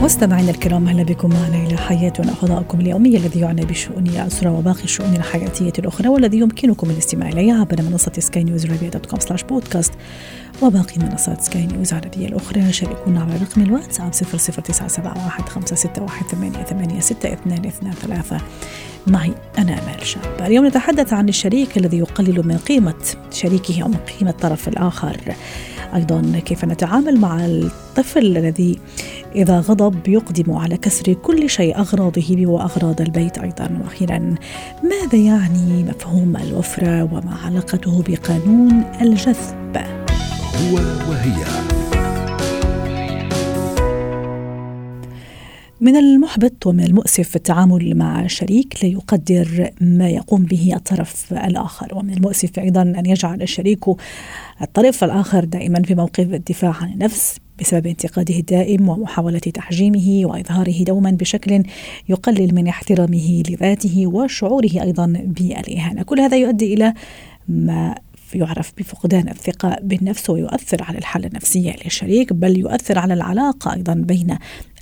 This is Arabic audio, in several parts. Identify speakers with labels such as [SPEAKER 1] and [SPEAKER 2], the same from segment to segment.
[SPEAKER 1] مستمعينا الكرام أهلا بكم معنا إلى حياتنا فضاؤكم اليومي الذي يعنى بشؤون الأسرة وباقي الشؤون الحياتية الأخرى والذي يمكنكم الاستماع إليه عبر منصة سكاي نيوز dot com slash podcast وباقي منصات سكاي نيوز العربية الأخرى. شاركونا على رقم الواتساب 00971 معي أنا آمال شاب. اليوم نتحدث عن الشريك الذي يقلل من قيمة شريكه أو من قيمة الطرف الآخر. أيضا كيف نتعامل مع الطفل الذي إذا غضب يقدم على كسر كل شيء أغراضه واغراض البيت أيضا. وأخيرا ماذا يعني مفهوم الوفرة وما علاقته بقانون الجذب؟
[SPEAKER 2] هو وهي.
[SPEAKER 1] من المحبط ومن المؤسف في التعامل مع شريك لا يقدر ما يقوم به الطرف الآخر. ومن المؤسف أيضا أن يجعل الشريك الطرف الآخر دائما في موقف الدفاع عن النفس. بسبب انتقاده الدائم ومحاولة تحجيمه وإظهاره دوما بشكل يقلل من احترامه لذاته وشعوره أيضا بالإهانة. كل هذا يؤدي إلى ما يعرف بفقدان الثقة بالنفس ويؤثر على الحالة النفسية للشريك بل يؤثر على العلاقة أيضا بين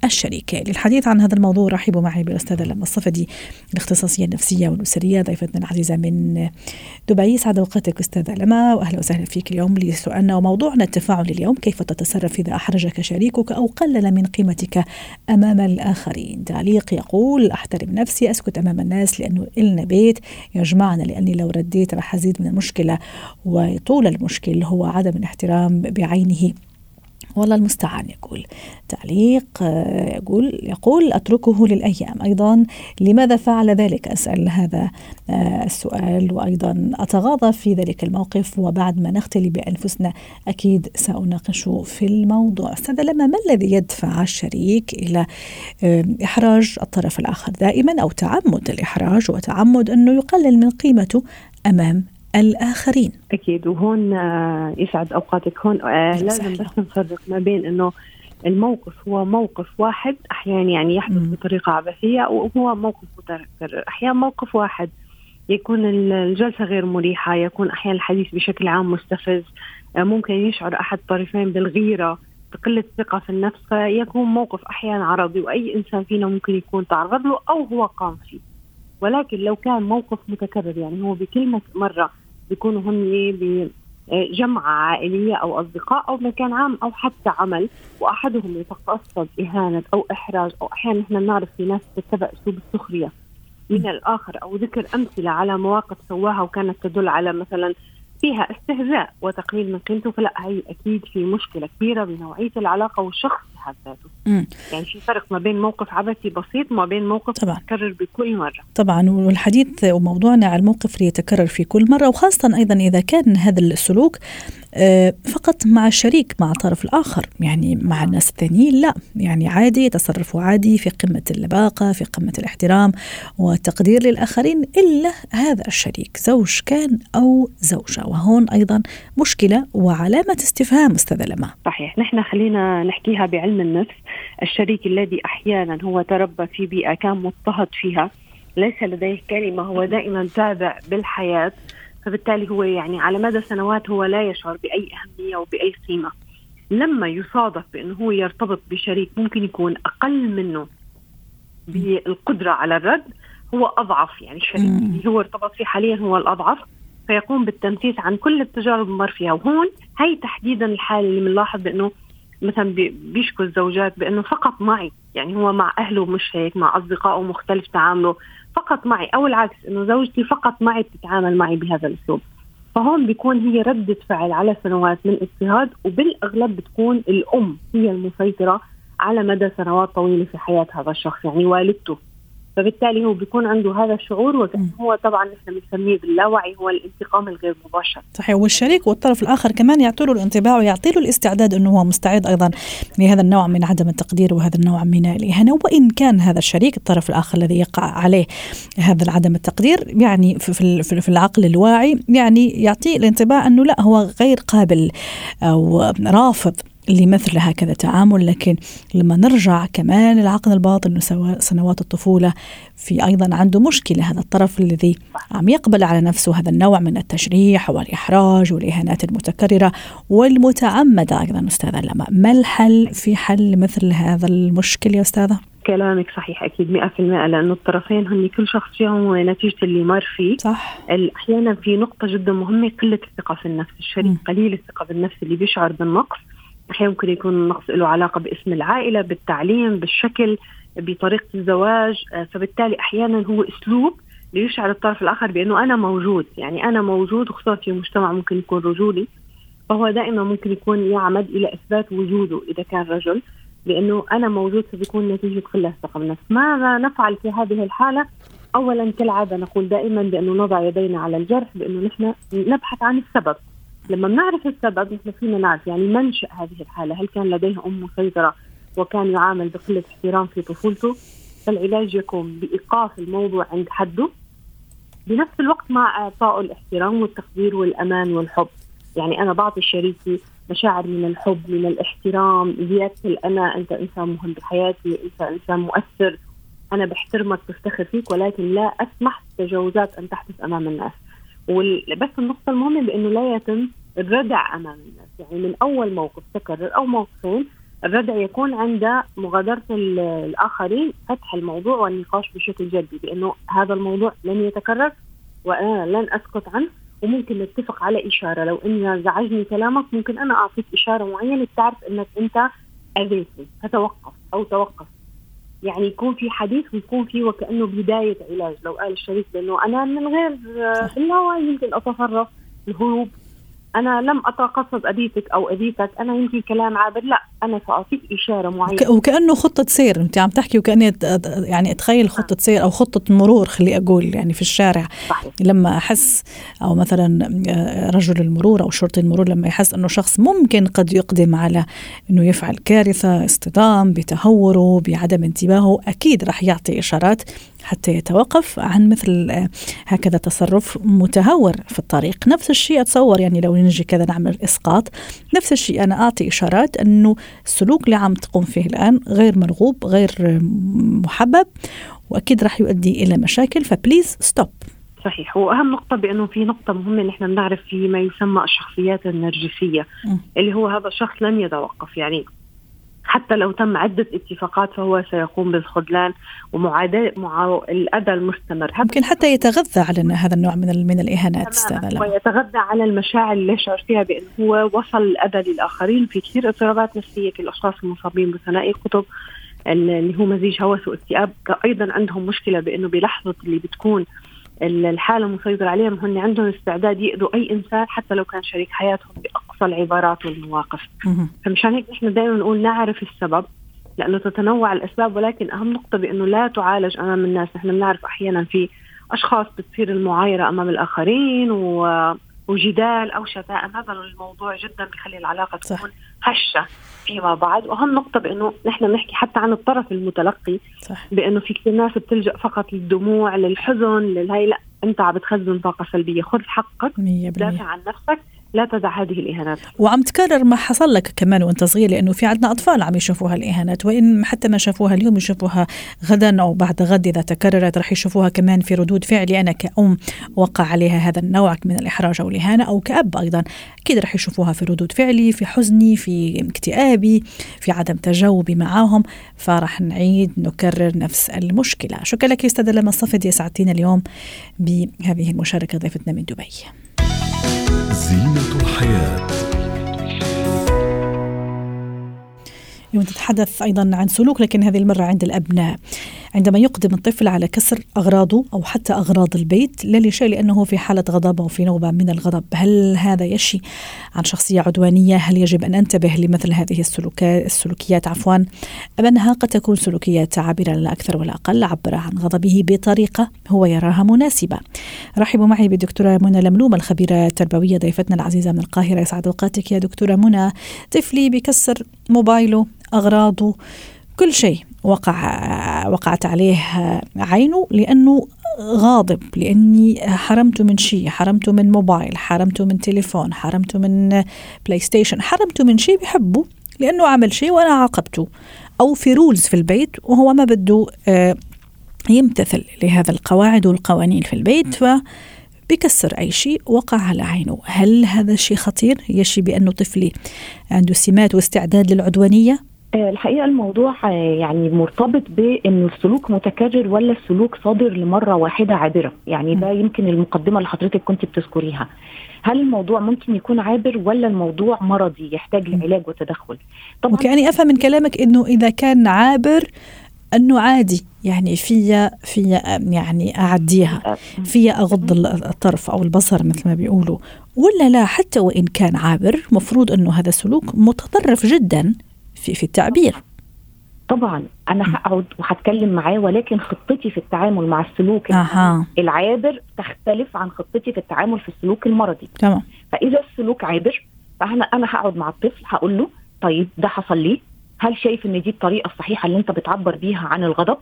[SPEAKER 1] الشريكة للحديث عن هذا الموضوع رحبوا معي بالأستاذة لما الصفدي الاختصاصية النفسية والأسرية ضيفتنا العزيزة من دبي. سعد أوقاتك أستاذة لما وأهلا وسهلا فيك اليوم لسؤالنا وموضوعنا التفاعل اليوم. كيف تتصرف إذا أحرجك شريكك أو قلل من قيمتك أمام الآخرين؟ تعليق يقول أحترم نفسي أسكت أمام الناس لأنه إلنا بيت. يجمعنا لأني لو رديت راح أزيد من المشكلة وطول المشكل هو عدم الاحترام بعينه. والله المستعان يقول. تعليق آه، يقول يقول أتركه للأيام. أيضا لماذا فعل ذلك؟ أسأل هذا آه، السؤال. وأيضا أتغاضى في ذلك الموقف. وبعد ما نختلي بأنفسنا أكيد سأناقش في الموضوع. أستاذ لما ما الذي يدفع الشريك إلى إحراج الطرف الآخر؟ دائما أو تعمد الإحراج وتعمد أنه يقلل من قيمته أمام الآخرين.
[SPEAKER 3] أكيد. وهون آه، يسعد أوقاتك. هون آه، لازم بس نفرق ما بين أنه الموقف هو موقف واحد أحيانا يعني يحدث مم. بطريقة عبثية وهو موقف متكرر أحيانا موقف واحد يكون الجلسة غير مريحة يكون أحيانا الحديث بشكل عام مستفز آه، ممكن يشعر أحد الطرفين بالغيرة بقلة ثقة في النفس فيكون موقف أحيانا عرضي وأي إنسان فينا ممكن يكون تعرض له أو هو قام فيه. ولكن لو كان موقف متكرر يعني هو بكل مرة بيكونوا هم بجمعة عائلية أو أصدقاء أو مكان عام أو حتى عمل وأحدهم يتقصد إهانة أو إحراج أو أحيانا نحن بنعرف في ناس تتبع أسلوب السخرية من الآخر أو ذكر أمثلة على مواقف سواها وكانت تدل على مثلا فيها استهزاء وتقليل من قيمته فلا هي أكيد في مشكلة كبيرة بنوعية العلاقة والشخص بحد ذاته. يعني في فرق ما بين موقف عبثي بسيط وما بين موقف طبعا. يتكرر بكل مرة.
[SPEAKER 1] طبعا والحديث وموضوعنا على الموقف اللي يتكرر في كل مرة وخاصة أيضا إذا كان هذا السلوك آه، فقط مع الشريك مع الطرف الآخر يعني مع الناس الثانيين لا يعني عادي يتصرفوا عادي في قمة اللباقة في قمة الاحترام والتقدير للآخرين إلا هذا الشريك زوج كان أو زوجة وهون أيضا مشكلة وعلامة استفهام أستاذة لما
[SPEAKER 3] صحيح نحن خلينا نحكيها بعلم النفس. الشريك الذي أحيانا هو تربى في بيئة كان مضطهد فيها. ليس لديه كلمة هو دائما تابع بالحياة. فبالتالي هو يعني على مدى سنوات هو لا يشعر بأي أهمية وبأي قيمة. لما يصادف بأنه هو يرتبط بشريك ممكن يكون أقل منه بالقدرة على الرد هو أضعف. يعني الشريك اللي هو ارتبط فيه حاليا هو الأضعف. فيقوم بالتنفيذ عن كل التجارب المر فيها. وهون هي تحديدا الحالة اللي بنلاحظ بأنه مثلا بيشكو الزوجات بأنه فقط معي. يعني هو مع أهله مش هيك مع أصدقائه مختلف تعامله. فقط معي. أو العكس إنه زوجتي فقط معي بتتعامل معي بهذا الأسلوب. فهون بيكون هي ردة فعل على سنوات من اضطهاد وبالأغلب بتكون الأم هي المسيطرة على مدى سنوات طويلة في حياة هذا الشخص. يعني والدته. فبالتالي هو بيكون عنده هذا الشعور وهو طبعا نحن بنسميه باللاوعي هو الانتقام الغير مباشر.
[SPEAKER 1] صحيح. والشريك والطرف الآخر كمان يعطي له الانطباع ويعطي له الاستعداد إنه هو مستعد أيضا لهذا النوع من عدم التقدير وهذا النوع من الإهانة. وإن كان هذا الشريك الطرف الآخر الذي يقع عليه هذا عدم التقدير يعني في في العقل الواعي يعني يعطي الانطباع إنه لا هو غير قابل أو رافض لمثل هكذا تعامل لكن لما نرجع كمان العقل الباطن سنوات الطفولة في أيضا عنده مشكلة هذا الطرف الذي عم يقبل على نفسه هذا النوع من التشريح والإحراج والإهانات المتكررة والمتعمدة أيضا. أستاذة لما ما الحل في حل مثل هذا المشكل يا أستاذة؟
[SPEAKER 3] كلامك صحيح أكيد 100% لأنه الطرفين هن كل شخص فيهم نتيجة اللي مر فيه.
[SPEAKER 1] صح.
[SPEAKER 3] أحيانا في نقطة جدا مهمة قلة الثقة في النفس الشريك قليل الثقة بالنفس اللي بيشعر بالنقص. أحيانا ممكن يكون النقص له علاقة باسم العائلة بالتعليم بالشكل بطريقة الزواج آه، فبالتالي أحيانا هو أسلوب ليشعر الطرف الآخر بأنه أنا موجود يعني أنا موجود وخصوصا في مجتمع ممكن يكون رجولي فهو دائما ممكن يكون يعمد إلى إثبات وجوده إذا كان رجل لأنه أنا موجود فبيكون نتيجة قله ثقه بالنفس ماذا نفعل في هذه الحالة؟ اولا كالعادة نقول دائما بأنه نضع يدينا على الجرح بأنه نحن نبحث عن السبب. لما بنعرف السبب نحن فينا نعرف يعني منشأ هذه الحالة. هل كان لديه أم مسيطرة وكان يعامل بقلة احترام في طفولته؟ فالعلاج يكون بإيقاف الموضوع عند حده. بنفس الوقت مع إعطائه الاحترام والتقدير والأمان والحب. يعني أنا بعطي شريكي مشاعر من الحب من الاحترام زيادة الأنا أنت إنسان مهم بحياتي أنت إنسان مؤثر. أنا بحترمك بفتخر فيك ولكن لا أسمح بتجاوزات أن تحدث أمام الناس. بس النقطة المهمة بأنه لا يتم الردع أمام الناس. يعني من أول موقف تكرر أو موقفين الردع يكون عند مغادرة الآخرين فتح الموضوع والنقاش بشكل جدي بأنه هذا الموضوع لن يتكرر وأنا لن أسكت عنه وممكن نتفق على إشارة. لو إن زعجني كلامك ممكن أنا أعطيك إشارة معينة تعرف أنك أنت أذيتني فتوقف أو توقف يعني يكون في حديث ويكون في وكأنه بداية علاج. لو قال الشريك بأنه أنا من غير بالهواء يمكن أتصرف الهروب. أنا لم اتقصد اذيتك أو اذيتك أنا يمكن كلام عابر. لا. أنا سأعطيك إشارة معينة.
[SPEAKER 1] وكأنه خطة سير أنت عم تحكي وكأني يعني أتخيل خطة سير أو خطة مرور خلي أقول يعني في الشارع. صحيح. لما أحس أو مثلا آه، رجل المرور أو شرطي المرور لما يحس إنه شخص ممكن قد يقدم على إنه يفعل كارثة اصطدام بتهوره بعدم انتباهه أكيد راح يعطي إشارات حتى يتوقف عن مثل آه، هكذا تصرف متهور في الطريق. نفس الشيء أتصور يعني لو نجي كذا نعمل إسقاط. نفس الشيء. أنا أعطي إشارات أنه السلوك اللي عم تقوم فيه الآن غير مرغوب غير محبب وأكيد راح يؤدي إلى مشاكل. ف please stop
[SPEAKER 3] صحيح. وأهم نقطة بأنه في نقطة مهمة نحن بنعرف في ما يسمى الشخصيات النرجسية م. اللي هو هذا الشخص لن يتوقف. يعني حتى لو تم عدة اتفاقات فهو سيقوم بالخذلان ومعاداة مع الأذى المستمر.
[SPEAKER 1] ممكن حتى يتغذى على هذا النوع من من الإهانات
[SPEAKER 3] أستاذ ويتغذى على المشاعر اللي يشعر فيها بأنه هو وصل الأذى للآخرين في كثير اضطرابات نفسية في الأشخاص المصابين بثنائي القطب اللي هو مزيج هوس واكتئاب. أيضا عندهم مشكلة بأنه بلحظة اللي بتكون الحالة مسيطرة عليهم هن عندهم استعداد يأذوا أي إنسان حتى لو كان شريك حياتهم باقصى العبارات والمواقف. فمشان هيك نحن دائما نقول نعرف السبب لأنه تتنوع الأسباب ولكن أهم نقطة بأنه لا تعالج أمام الناس. نحن بنعرف أحيانا في أشخاص بتصير المعايرة أمام الآخرين و وجدال أو شتائم هذا الموضوع جدا بخلي العلاقة تكون صح. هشة فيما بعد. وأهم نقطة بأنه نحن بنحكي حتى عن الطرف المتلقي صح. بأنه في كثير ناس بتلجأ فقط للدموع للحزن للهي لا أنت عم بتخزن طاقة سلبية. خذ حقك دافع عن نفسك. لا تدع هذه الإهانات.
[SPEAKER 1] وعم تكرر ما حصل لك كمان وأنت صغير لأنه في عندنا أطفال عم يشوفوها الإهانات وإن حتى ما شافوها اليوم يشوفوها غدا أو بعد غد إذا تكررت رح يشوفوها كمان في ردود فعلي. أنا كأم وقع عليها هذا النوع من الإحراج أو الإهانة أو كأب أيضا أكيد رح يشوفوها في ردود فعلي في حزني في اكتئابي في عدم تجاوبي معاهم. فرح نعيد نكرر نفس المشكلة. شكرا لك استاذه لما الصفدي ساعدتينا اليوم بهذه المشاركة ضيفتنا من دبي. زينة الحياة. اليوم تتحدث أيضا عن سلوك لكن هذه المرة عند الأبناء. عندما يقدم الطفل على كسر أغراضه أو حتى أغراض البيت لا لشيء لأنه في حالة غضب أو في نوبة من الغضب. هل هذا يشي عن شخصية عدوانية؟ هل يجب أن أنتبه لمثل هذه السلوكات السلوكيات؟ عفوا أم أنها قد تكون سلوكيات عابرة لا أكثر ولا أقل عبر عن غضبه بطريقة هو يراها مناسبة. رحبوا معي بالدكتورة منى لملوم الخبيرة التربوية ضيفتنا العزيزة من القاهرة. يسعد أوقاتك يا دكتورة منى. طفلي بكسر موبايله أغراضه كل شيء وقع وقعت عليه عينه لأنه غاضب لأني حرمته من شيء حرمته من موبايل حرمته من تليفون حرمته من PlayStation حرمته من شيء بحبه لأنه عمل شيء وأنا عاقبته. أو في rules في البيت وهو ما بده آه، يمتثل لهذا القواعد والقوانين في البيت ف بكسر أي شيء وقع على عينه. هل هذا الشيء خطير؟ يشي بأنه طفلي عنده سمات واستعداد للعدوانية؟
[SPEAKER 4] الحقيقة الموضوع آه، يعني مرتبط بإن السلوك متكرر ولا السلوك صادر لمرة واحدة عابرة. يعني ده يمكن المقدمة اللي حضرتك كنت بتذكريها. هل الموضوع ممكن يكون عابر ولا الموضوع مرضي يحتاج لعلاج وتدخل؟
[SPEAKER 1] طبعا وكأني أفهم من كلامك إنه إذا كان عابر أنه عادي. يعني فيا فيا يعني أعديها. آه، فيا أغض الطرف أو البصر مثل ما بيقولوا. ولا لا حتى وإن كان عابر مفروض إنه هذا سلوك متطرف جدا. في في التعبير.
[SPEAKER 4] طبعا. أنا هقعد وهتكلم معاه ولكن خطتي في التعامل مع السلوك
[SPEAKER 1] أه.
[SPEAKER 4] العابر تختلف عن خطتي في التعامل في السلوك المرضي.
[SPEAKER 1] تمام.
[SPEAKER 4] فإذا السلوك عابر فأنا أنا هقعد مع الطفل هقول له طيب ده حصل ليه؟ هل شايف إن دي الطريقة الصحيحة اللي أنت بتعبر بيها عن الغضب؟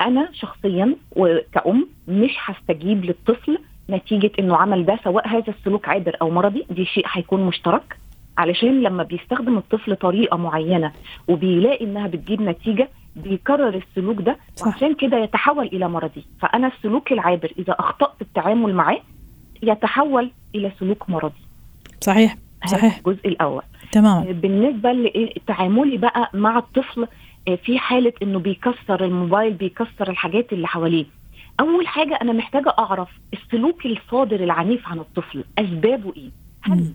[SPEAKER 4] أنا شخصيا وكأم مش هستجيب للطفل نتيجة إنه عمل ده سواء هذا السلوك عابر أو مرضي دي شيء هيكون مشترك. علشان لما بيستخدم الطفل طريقة معينة وبيلاقي إنها بتجيب نتيجة بيكرر السلوك ده وعشان كده يتحول إلى مرضي. فأنا السلوك العابر إذا أخطأت التعامل معاه يتحول إلى سلوك مرضي.
[SPEAKER 1] صحيح صحيح.
[SPEAKER 4] الجزء الأول.
[SPEAKER 1] تمام
[SPEAKER 4] بالنسبة لتعاملي بقى مع الطفل آه، في حالة إنه بيكسر الموبايل بيكسر الحاجات اللي حواليه. أول حاجة أنا محتاجة أعرف السلوك الصادر العنيف عن الطفل أسبابه إيه؟ هل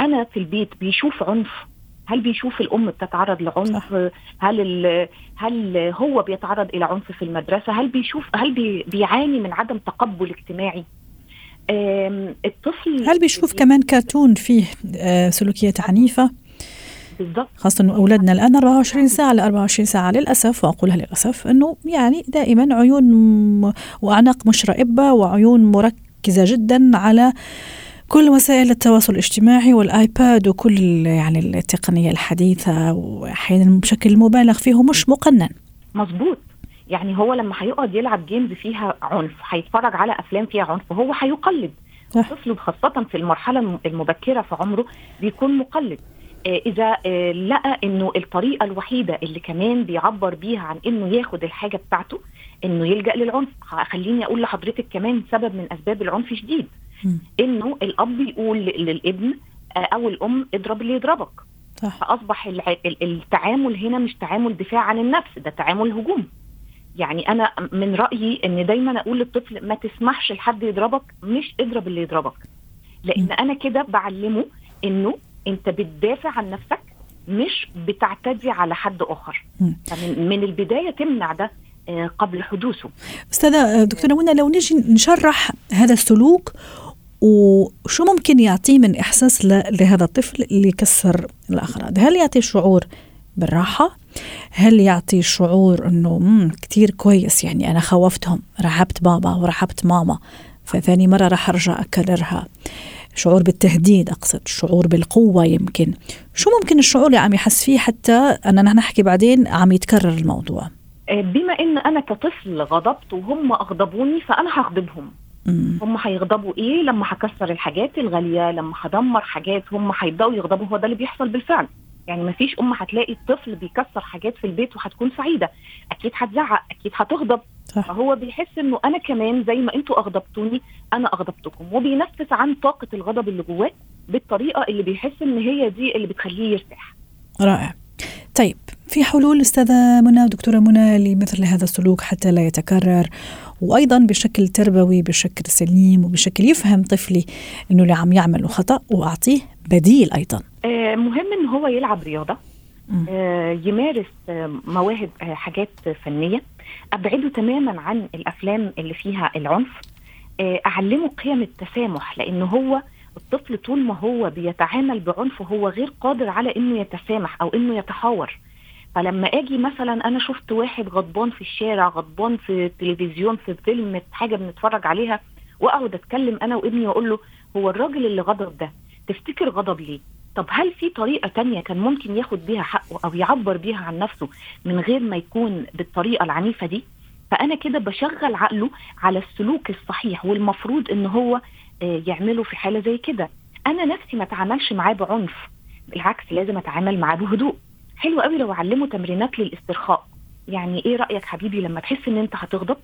[SPEAKER 4] أنا في البيت بيشوف عنف. هل بيشوف الأم بتتعرض لعنف؟ صح. هل هل هو بيتعرض إلى عنف في المدرسة؟ هل بيشوف هل بي بيعاني من عدم تقبل اجتماعي؟
[SPEAKER 1] الطفل هل بيشوف كمان كرتون فيه آه، سلوكيات عنيفة؟
[SPEAKER 4] بالضبط.
[SPEAKER 1] خاصة إنه أولادنا الآن 24 ساعة ل 24 ساعة للأسف وأقولها للأسف إنه يعني دائما عيون واعناق مشرئبة وعيون مركزة جدا على كل وسائل التواصل الاجتماعي والآيباد وكل يعني التقنية الحديثة وأحيانا بشكل مبالغ فيه مش مقنن.
[SPEAKER 4] مظبوط. يعني هو لما هيقعد يلعب جيمز فيها عنف هيتفرج على أفلام فيها عنف هو هيقلد. الطفل خاصة في المرحلة المبكرة في عمره بيكون مقلد. آه، إذا آه، لقى إنه الطريقة الوحيدة اللي كمان بيعبر بيها عن إنه ياخد الحاجة بتاعته إنه يلجأ للعنف. خليني أقول لحضرتك كمان سبب من أسباب العنف شديد. إنه الأب يقول للابن آه، أو الأم اضرب اللي يضربك. صح. فأصبح التعامل هنا مش تعامل دفاع عن النفس ده تعامل هجوم. يعني أنا من رأيي إن دايما أقول للطفل ما تسمحش لحد يضربك مش اضرب اللي يضربك. لأن أنا كده بعلمه إنه أنت بتدافع عن نفسك مش بتعتدي على حد آخر. فمن من البداية تمنع ده آه، قبل حدوثه.
[SPEAKER 1] أستاذة دكتورة منى لو نجي نشرح هذا السلوك وشو ممكن يعطيه من إحساس لهذا الطفل اللي كسر الأغراض هل يعطي شعور بالراحة؟ هل يعطي شعور أنه كتير كويس يعني أنا خوفتهم رحبت بابا ورحبت ماما فثاني مرة راح أرجع أكررها. شعور بالتهديد أقصد شعور بالقوة يمكن. شو ممكن الشعور اللي عم يحس فيه حتى أننا نحكي بعدين عم يتكرر الموضوع؟
[SPEAKER 4] بما إن أنا كطفل غضبت وهم أغضبوني فأنا هغضبهم. هم هيغضبوا إيه لما هكسر الحاجات الغالية لما هدمر حاجات هم هيبدأوا يغضبوا هو ده اللي بيحصل بالفعل. يعني ما فيش أم هتلاقي الطفل بيكسر حاجات في البيت وهتكون سعيدة. أكيد هتزعق أكيد هتغضب. صح. فهو بيحس إنه أنا كمان زي ما أنتوا أغضبتوني أنا أغضبتكم. وبينفس عن طاقة الغضب اللي جواه بالطريقة اللي بيحس إن هي دي اللي بتخليه يرتاح.
[SPEAKER 1] رائع. طيب في حلول أستاذة منى دكتورة منى لمثل هذا السلوك حتى لا يتكرر وأيضا بشكل تربوي بشكل سليم وبشكل يفهم طفلي إنه اللي عم يعمل خطأ وأعطيه بديل أيضا.
[SPEAKER 4] آه مهم إن هو يلعب رياضة آه يمارس آه مواهب حاجات فنية. أبعده تماما عن الأفلام اللي فيها العنف أعلمه قيم التسامح لأن هو الطفل طول ما هو بيتعامل بعنف هو غير قادر على إنه يتسامح أو إنه يتحاور. فلما آجي مثلا أنا شفت واحد غضبان في الشارع غضبان في التلفزيون في فيلم حاجة بنتفرج عليها وأقعد أتكلم أنا وابني وأقول له هو الراجل اللي غضب ده تفتكر غضب ليه؟ طب هل في طريقة تانية كان ممكن ياخد بيها حقه أو يعبر بيها عن نفسه من غير ما يكون بالطريقة العنيفة دي؟ فأنا كده بشغل عقله على السلوك الصحيح والمفروض إن هو آه، يعمله في حالة زي كده. أنا نفسي ما أتعاملش معاه بعنف بالعكس لازم أتعامل معاه بهدوء. حلو قوي لو علمه تمرينات للاسترخاء. يعني إيه رأيك حبيبي لما تحس إن أنت هتغضب؟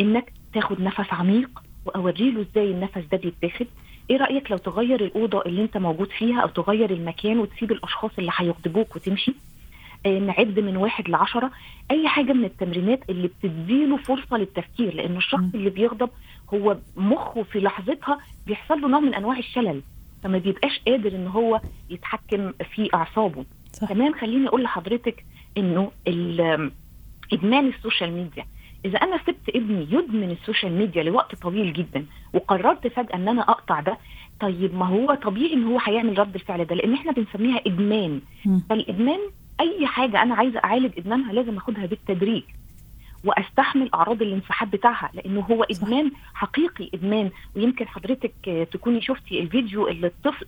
[SPEAKER 4] إنك تاخد نفس عميق وأوري له إزاي النفس ده بيتاخد. إيه رأيك لو تغير الأوضة اللي أنت موجود فيها أو تغير المكان وتسيب الأشخاص اللي هيغضبوك وتمشي؟ نعد من واحد لعشرة أي حاجة من التمرينات اللي بتديله فرصة للتفكير لأن الشخص
[SPEAKER 1] م.
[SPEAKER 4] اللي بيغضب هو مخه في لحظتها بيحصل له نوع من أنواع الشلل فما بيبقاش قادر إن هو يتحكم في أعصابه
[SPEAKER 1] صح.
[SPEAKER 4] كمان خليني أقول لحضرتك إنه ال- إدمان السوشيال ميديا إذا أنا سبت ابني يدمن السوشيال ميديا لوقت طويل جدا وقررت فجأة إن أنا أقطع ده طيب ما هو طبيعي إن هو هيعمل رد الفعل ده لأن إحنا بنسميها
[SPEAKER 1] إدمان.
[SPEAKER 4] فالإدمان أي حاجة أنا عايزة أعالج إدمانها لازم أخدها بالتدريج وأستحمل أعراض الانسحاب بتاعها لأنه هو إدمان حقيقي إدمان. ويمكن حضرتك تكوني شفتي الفيديو اللي الطفل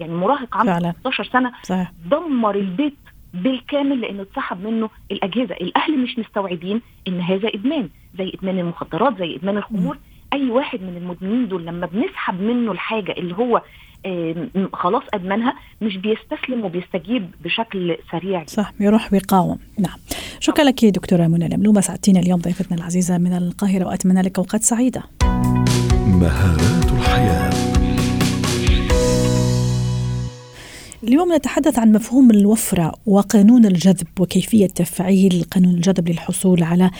[SPEAKER 4] يعني مراهق عنده
[SPEAKER 1] فعلا.
[SPEAKER 4] 16 سنة
[SPEAKER 1] صحيح.
[SPEAKER 4] دمر البيت بالكامل لأنه اتسحب منه الأجهزة، الأهل مش مستوعبين إن هذا إدمان زي إدمان المخدرات زي إدمان الخمور، أي واحد من المدمنين دول لما بنسحب منه الحاجة اللي هو خلاص أدمنها مش بيستسلم وبيستجيب بشكل سريع.
[SPEAKER 1] صح بيروح بيقاوم نعم. شكرا لك دكتورة منى لملومة سعدتينا اليوم ضيفتنا العزيزة من القاهرة وأتمنى لك أوقات سعيدة.
[SPEAKER 2] مهارات الحياة.
[SPEAKER 1] اليوم نتحدث عن مفهوم الوفرة وقانون الجذب وكيفية تفعيل قانون الجذب للحصول على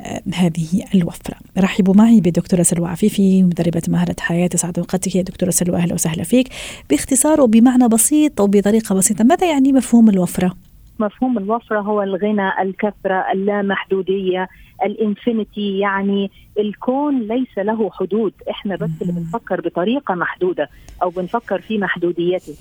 [SPEAKER 1] آه، هذه الوفرة. رحبوا معي بدكتورة سلوى عفيفي مدربة مهارة حياة تسعد وقتك يا دكتورة سلوى أهلا وسهلا فيك. باختصار وبمعنى بسيط وبطريقة بسيطة ماذا يعني مفهوم الوفرة؟
[SPEAKER 5] مفهوم الوفرة هو الغنى الكثرة اللامحدودية الإنفينيتي يعني الكون ليس له حدود. إحنا بس اللي بنفكر بطريقة محدودة أو بنفكر في محدوديته.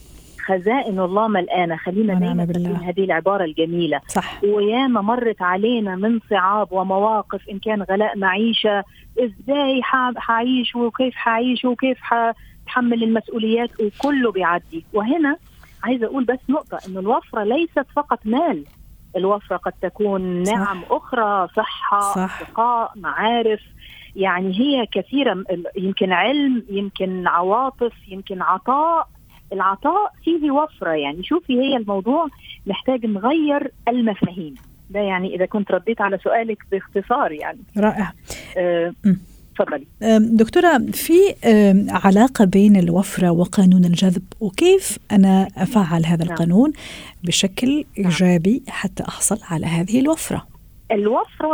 [SPEAKER 5] خزائن الله ملآنة. خلينا دايما
[SPEAKER 1] بالله.
[SPEAKER 5] هذه العبارة الجميلة.
[SPEAKER 1] صح.
[SPEAKER 5] وياما مرت علينا من صعاب ومواقف إن كان غلاء معيشة إزاي ح- حعيش وكيف حعيش وكيف حتحمل المسؤوليات؟ وكله بيعدي. وهنا عايزة أقول بس نقطة إنه الوفرة ليست فقط مال. الوفرة قد تكون
[SPEAKER 1] صح.
[SPEAKER 5] نعم أخرى صحة
[SPEAKER 1] صح.
[SPEAKER 5] أصدقاء معارف. يعني هي كثيرة يمكن علم يمكن عواطف يمكن عطاء. العطاء فيه وفرة يعني شوفي هي الموضوع محتاج نغير المفاهيم. ده يعني إذا كنت رديت على سؤالك باختصار يعني.
[SPEAKER 1] رائع.
[SPEAKER 5] آه،. تفضلي.
[SPEAKER 1] دكتورة في علاقة بين الوفرة وقانون الجذب وكيف أنا أفعل هذا
[SPEAKER 5] نعم.
[SPEAKER 1] القانون بشكل إيجابي حتى أحصل على هذه الوفرة؟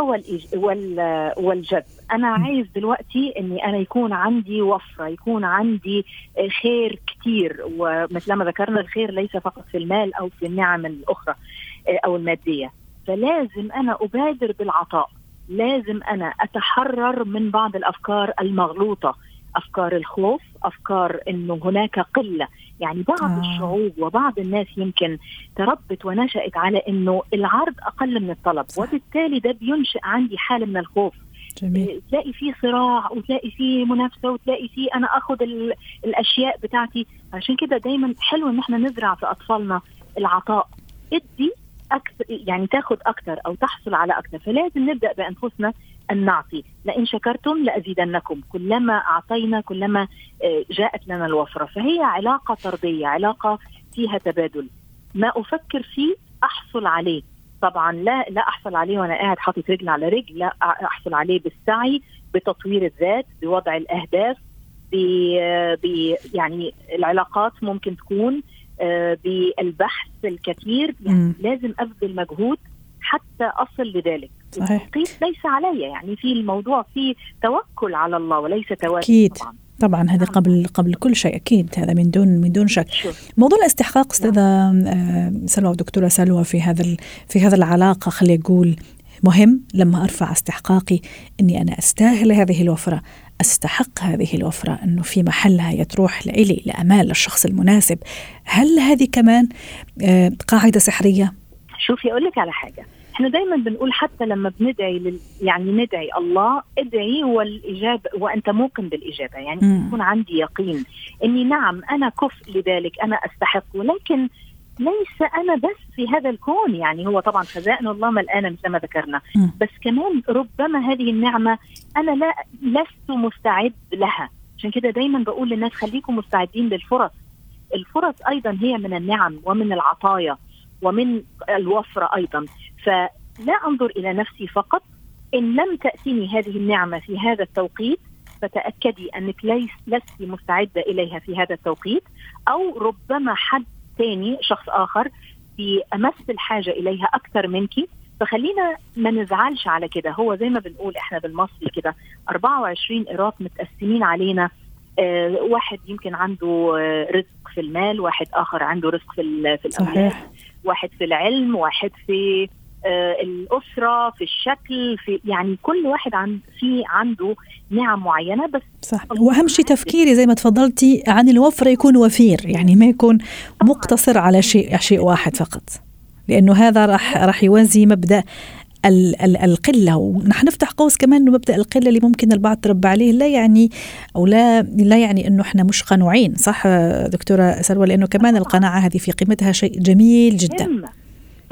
[SPEAKER 5] والإج... وال... والجذب. أنا عايز دلوقتي إني أنا يكون عندي وفرة يكون عندي آه، خير كتير. ومثل ما ذكرنا الخير ليس فقط في المال أو في النعم الأخرى آه، أو المادية. فلازم أنا أبادر بالعطاء. لازم أنا أتحرر من بعض الأفكار المغلوطة. أفكار الخوف أفكار إنه هناك قلة. يعني بعض
[SPEAKER 1] آه.
[SPEAKER 5] الشعوب وبعض الناس يمكن تربت ونشأت على إنه العرض أقل من الطلب
[SPEAKER 1] صح.
[SPEAKER 5] وبالتالي ده بينشئ عندي حالة من الخوف.
[SPEAKER 1] جميل.
[SPEAKER 5] إيه، تلاقي فيه صراع وتلاقي فيه منافسة وتلاقي فيه أنا اخذ ال- الأشياء بتاعتي. عشان كده دايما حلو إن إحنا نزرع في أطفالنا العطاء. ادي أكثر يعني تاخذ أكثر أو تحصل على أكثر فلازم نبدأ بأنفسنا أن نعطي. لئن شكرتم لأزيدنكم. كلما أعطينا كلما آه، جاءت لنا الوفرة. فهي علاقة طردية علاقة فيها تبادل. ما أفكر فيه أحصل عليه. طبعا لا لا أحصل عليه وأنا قاعد حاطط رجل على رجل لا أحصل عليه بالسعي بتطوير الذات بوضع الأهداف ب يعني العلاقات ممكن تكون آه، بالبحث الكثير يعني. لازم أبذل مجهود حتى أصل لذلك
[SPEAKER 1] صحيح.
[SPEAKER 5] التوقيت ليس علي يعني في الموضوع في توكل على الله وليس توكل
[SPEAKER 1] أكيد.
[SPEAKER 5] طبعا
[SPEAKER 1] طبعا هذا
[SPEAKER 5] نعم.
[SPEAKER 1] قبل قبل كل شيء أكيد هذا من دون من دون شك.
[SPEAKER 5] شوف
[SPEAKER 1] موضوع الاستحقاق أستاذة آه، سلوى ودكتوره سلوى في هذا في هذا العلاقة خلي أقول مهم. لما أرفع استحقاقي إني أنا أستاهل هذه الوفرة أستحق هذه الوفرة إنه في محلها هي تروح لإلي لأمال الشخص المناسب. هل هذه كمان آه، قاعدة سحرية؟
[SPEAKER 5] شوفي أقول لك على حاجة. إحنا دايما بنقول حتى لما بندعي لل... يعني ندعي الله ادعي والاجابه وانت موقن بالإجابة. يعني يكون عندي يقين إني نعم أنا كفء لذلك أنا أستحق. ولكن ليس أنا بس في هذا الكون. يعني هو طبعا خزائن الله ملآنه مثل ما ذكرنا. بس كمان ربما هذه النعمة أنا لا لست مستعد لها. عشان كده دايما بقول للناس خليكم مستعدين للفرص. الفرص أيضا هي من النعم ومن العطايا ومن الوفرة أيضا. فلا أنظر إلى نفسي فقط. إن لم تأتيني هذه النعمة في هذا التوقيت فتأكدي أنك ليس لست مستعدة إليها في هذا التوقيت. أو ربما حد ثاني شخص آخر في امس الحاجة إليها أكثر منك. فخلينا ما نزعلش على كده. هو زي ما بنقول إحنا بالمصري كده 24 قيراط متقسمين علينا. آه واحد يمكن عنده آه رزق في المال واحد آخر عنده رزق في في الأولاد واحد في العلم واحد في الأسرة في الشكل في يعني كل واحد عن في عنده نعم معينة بس
[SPEAKER 1] صح. وأهم شيء تفكيري زي ما تفضلتي عن الوفره يكون وفير يعني ما يكون مقتصر على شيء شيء واحد فقط. لأنه هذا راح راح يوازي مبدأ ال ال القلة. ونحن نفتح قوس كمان إنه مبدأ القلة اللي ممكن البعض تربى عليه لا يعني أو لا لا يعني إنه إحنا مش قنوعين صح دكتورة سلوى لأنه كمان القناعة هذه في قيمتها شيء جميل جدا.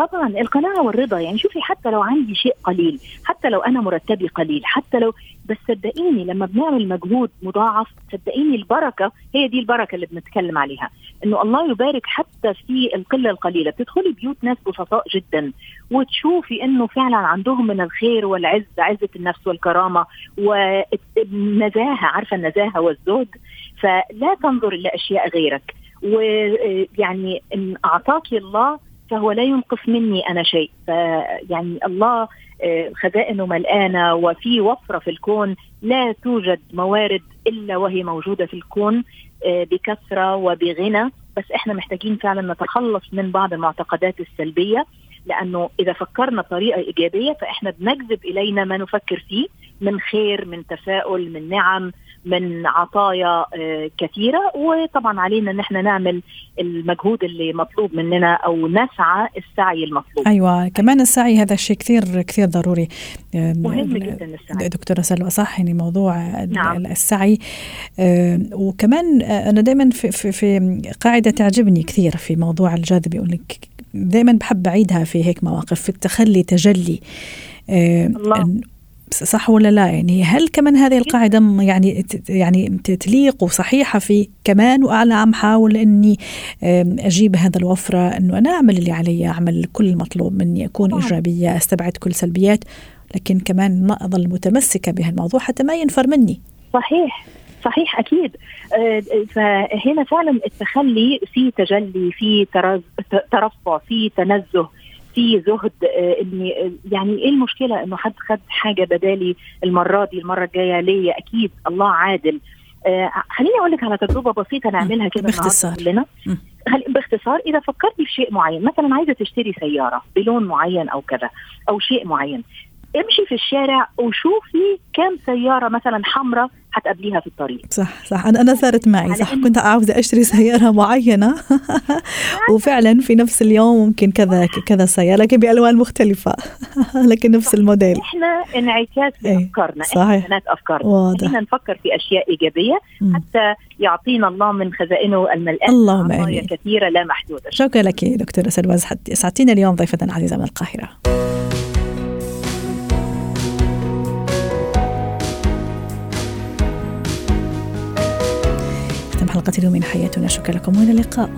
[SPEAKER 5] طبعا القناعة والرضا يعني شوفي حتى لو عندي شيء قليل حتى لو أنا مرتبي قليل حتى لو بس صدقيني لما بنعمل مجهود مضاعف صدقيني البركة هي دي البركة اللي بنتكلم عليها إنه الله يبارك حتى في القلة القليلة. بتدخلي بيوت ناس بسطاء جدا وتشوفي إنه فعلا عندهم من الخير والعز عزة النفس والكرامة والنزاهة عارفة النزاهة والزهد؟ فلا تنظر لأشياء غيرك. ويعني إن اعطاك الله فهو لا ينقص مني أنا شيء. فيعني الله خزائنه ملآنة وفي وفرة في الكون لا توجد موارد إلا وهي موجودة في الكون بكثرة وبغنى. بس إحنا محتاجين فعلا نتخلص من بعض المعتقدات السلبية لأنه إذا فكرنا بطريقة إيجابية فإحنا بنجذب إلينا ما نفكر فيه من خير من تفاؤل من نعم. من عطايا كثيرة وطبعا علينا إن إحنا نعمل المجهود اللي مطلوب مننا أو نسعى السعي المطلوب.
[SPEAKER 1] أيوه كمان السعي هذا الشيء كثير كثير ضروري.
[SPEAKER 5] مهم جدا السعي.
[SPEAKER 1] دكتورة سلوى صح يعني موضوع نعم. السعي وكمان أنا دائما في, في, في قاعدة تعجبني كثير في موضوع الجاذب يقول لك دائما بحب أعيدها في هيك مواقف في التخلي تجلي الله. صح ولا لا؟ يعني هل كمان هذه القاعدة يعني يعني تليق وصحيحة في كمان وأنا عم حاول إني أجيب هذا الوفرة إنه أنا أعمل اللي علي أعمل كل المطلوب مني اكون إيجابية أستبعد كل سلبيات لكن كمان ما أظل متمسكة بهالموضوع حتى ما ينفر مني.
[SPEAKER 5] صحيح صحيح أكيد. فهنا فعلا التخلي في تجلي في ترفع في تنزه في زهد إني يعني إيه المشكلة إنه حد خد حاجة بدالي المرة دي المرة الجاية ليا؟ أكيد الله عادل. آه خليني أقول لك على تجربة بسيطة نعملها كده
[SPEAKER 1] باختصار.
[SPEAKER 5] كلنا. باختصار إذا فكرتي في شيء معين مثلا عايزة تشتري سيارة بلون معين أو كذا أو شيء معين. امشي في الشارع وشوفي كم سيارة مثلا حمراء حتقابليها في الطريق.
[SPEAKER 1] صح صح. أنا أنا صارت معي صح. كنت عاوزة أشتري سيارة معينة. وفعلا في نفس اليوم ممكن كذا كذا سيارة لكن بألوان مختلفة. لكن نفس الموديل.
[SPEAKER 5] إحنا انعكاس لافكارنا
[SPEAKER 1] صحيح.
[SPEAKER 5] إحنا أفكارنا.
[SPEAKER 1] واضح.
[SPEAKER 5] خلينا نفكر في أشياء إيجابية حتى يعطينا الله من خزائنه الملآن
[SPEAKER 1] اللهم آمين.
[SPEAKER 5] كثيرة لا محدودة.
[SPEAKER 1] شكرا لك دكتورة سلوى. اسعدتينا اليوم ضيفة عزيزة من القاهرة. حلقة اليوم من حياتنا. شكرا لكم وإلى اللقاء.